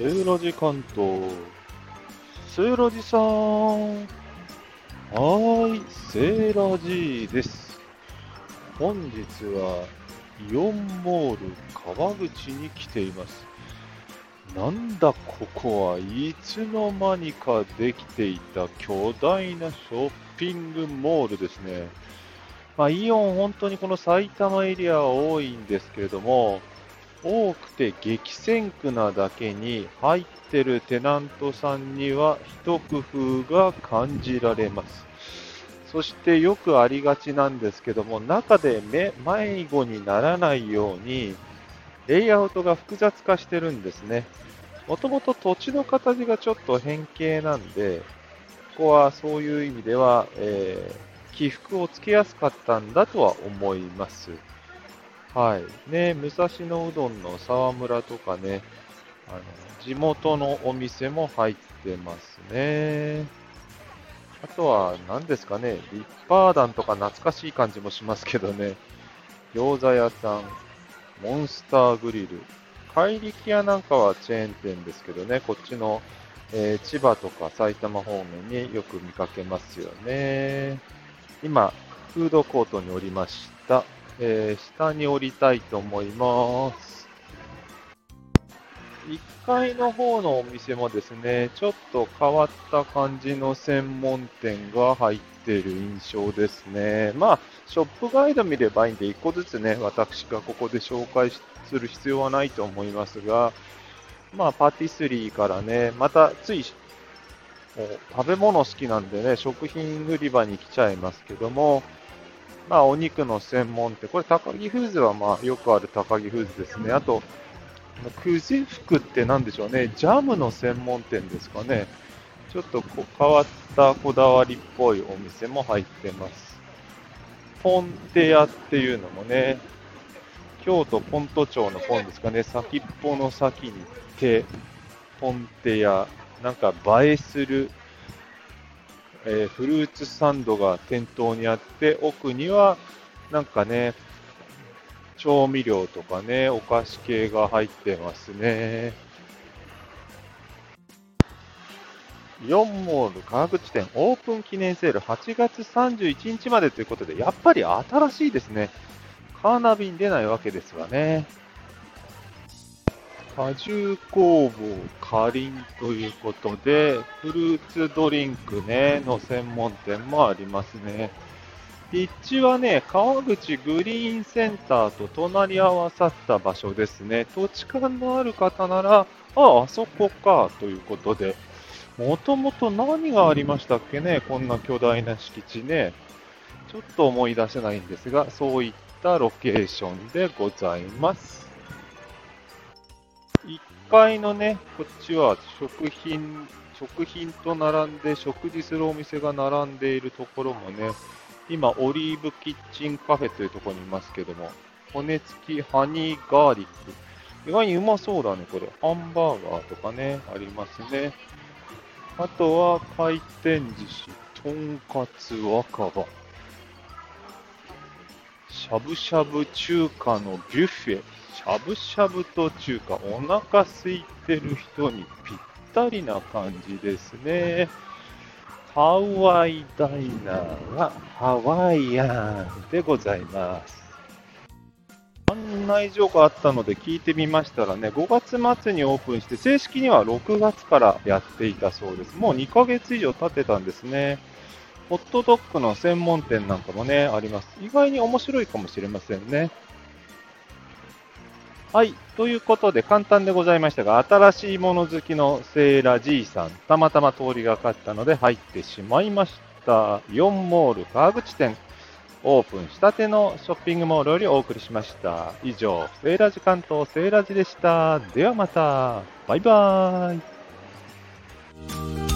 セーラジ関東。セーラジさん。はーい、セーラジです。本日はイオンモール川口に来ています。なんだここはいつの間にかできていた巨大なショッピングモールですね。まあ、イオン本当にこの埼玉エリアは多いんですけれども、多くて激戦区なだけに入ってるテナントさんには一工夫が感じられます。そしてよくありがちなんですけども、中で迷子にならないように、レイアウトが複雑化してるんですね。もともと土地の形がちょっと変形なんで、ここはそういう意味では、えー、起伏をつけやすかったんだとは思います。はい。ね、武蔵野うどんの沢村とかね、あの、地元のお店も入ってますね。あとは、何ですかね、リッパーダンとか懐かしい感じもしますけどね、餃子屋さん、モンスターグリル、怪力屋なんかはチェーン店ですけどね、こっちの、えー、千葉とか埼玉方面によく見かけますよね。今、フードコートにおりました。えー、下に降りたいと思います。1階の方のお店もですね、ちょっと変わった感じの専門店が入っている印象ですね。まあ、ショップガイド見ればいいんで、1個ずつね、私がここで紹介する必要はないと思いますが、まあ、パティスリーからね、またつい、食べ物好きなんでね、食品売り場に来ちゃいますけども、まあ、お肉の専門店、これ、高木フーズは、まあ、よくある高木フーズですね。あと、久慈福って何でしょうね、ジャムの専門店ですかね。ちょっとこ変わったこだわりっぽいお店も入ってます。ポンテ屋っていうのもね、京都ポント町のポンですかね、先っぽの先に手、ポンテ屋、なんか映えするえー、フルーツサンドが店頭にあって、奥には、なんかね、調味料とかね、お菓子系が入ってますね。イオンモール川口店オープン記念セール8月31日までということで、やっぱり新しいですね。カーナビに出ないわけですわね。果汁工房かりんということで、フルーツドリンクね、の専門店もありますね。立地はね、川口グリーンセンターと隣り合わさった場所ですね。土地勘のある方なら、あ、あそこか、ということで。もともと何がありましたっけね、こんな巨大な敷地ね。ちょっと思い出せないんですが、そういったロケーションでございます。1階のね、こっちは食品、食品と並んで食事するお店が並んでいるところもね、今、オリーブキッチンカフェというところにいますけども、骨付きハニーガーリック。意外にうまそうだね、これ。ハンバーガーとかね、ありますね。あとは回転寿司、とんかつ若葉。しゃぶしゃぶ中華のビュッフェ。しゃぶしゃぶと中華、お腹空いてる人にぴったりな感じですね。ハワイダイナーはハワイアンでございます。案内所があったので聞いてみましたらね、5月末にオープンして、正式には6月からやっていたそうです。もう2ヶ月以上経ってたんですね。ホットドッグの専門店なんかもね、あります。意外に面白いかもしれませんね。はい。ということで、簡単でございましたが、新しいもの好きのセーラ G さん、たまたま通りがかったので入ってしまいました。イオンモール川口店、オープンしたてのショッピングモールよりお送りしました。以上、セーラジ関東セーラジでした。ではまた。バイバーイ。